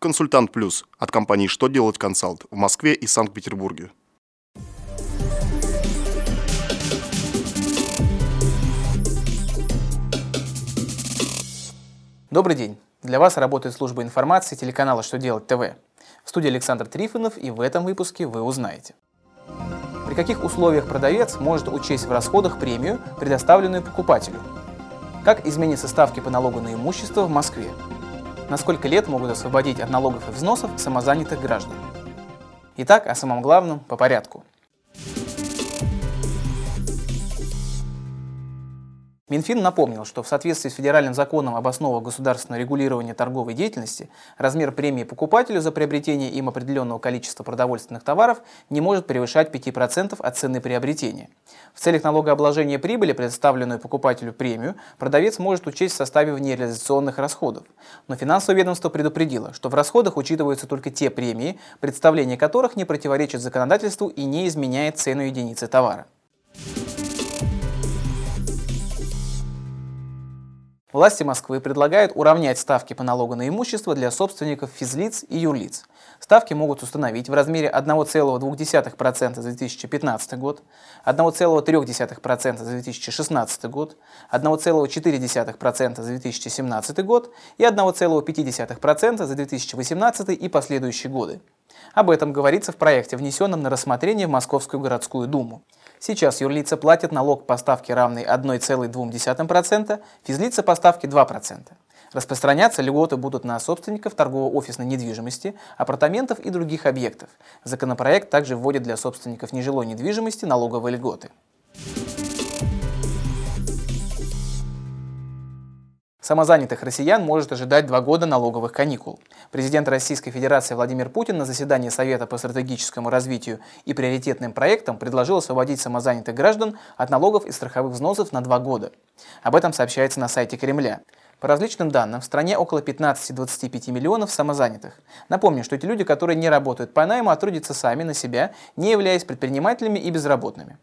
Консультант Плюс от компании «Что делать консалт» в Москве и Санкт-Петербурге. Добрый день. Для вас работает служба информации телеканала «Что делать ТВ». В студии Александр Трифонов и в этом выпуске вы узнаете. При каких условиях продавец может учесть в расходах премию, предоставленную покупателю? Как изменятся ставки по налогу на имущество в Москве? На сколько лет могут освободить от налогов и взносов самозанятых граждан? Итак, о самом главном по порядку – Минфин напомнил, что в соответствии с федеральным законом об основах государственного регулирования торговой деятельности размер премии покупателю за приобретение им определенного количества продовольственных товаров не может превышать 5% от цены приобретения. В целях налогообложения прибыли, предоставленную покупателю премию, продавец может учесть в составе внереализационных расходов. Но финансовое ведомство предупредило, что в расходах учитываются только те премии, представление которых не противоречит законодательству и не изменяет цену единицы товара. Власти Москвы предлагают уравнять ставки по налогу на имущество для собственников физлиц и юрлиц. Ставки могут установить в размере 1,2% за 2015 год, 1,3% за 2016 год, 1,4% за 2017 год и 1,5% за 2018 и последующие годы. Об этом говорится в проекте, внесенном на рассмотрение в Московскую городскую думу. Сейчас юрлица платят налог по ставке равной 1,2%, физлица по ставке 2%. Распространяться льготы будут на собственников торгово-офисной недвижимости, апартаментов и других объектов. Законопроект также вводит для собственников нежилой недвижимости налоговые льготы. Самозанятых россиян может ожидать два года налоговых каникул. Президент Российской Федерации Владимир Путин на заседании Совета по стратегическому развитию и приоритетным проектам предложил освободить самозанятых граждан от налогов и страховых взносов на два года. Об этом сообщается на сайте Кремля. По различным данным, в стране около 15-25 миллионов самозанятых. Напомню, что эти люди, которые не работают по найму, а трудятся сами на себя, не являясь предпринимателями и безработными.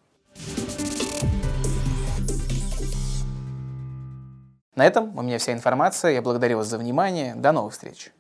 На этом у меня вся информация. Я благодарю вас за внимание. До новых встреч.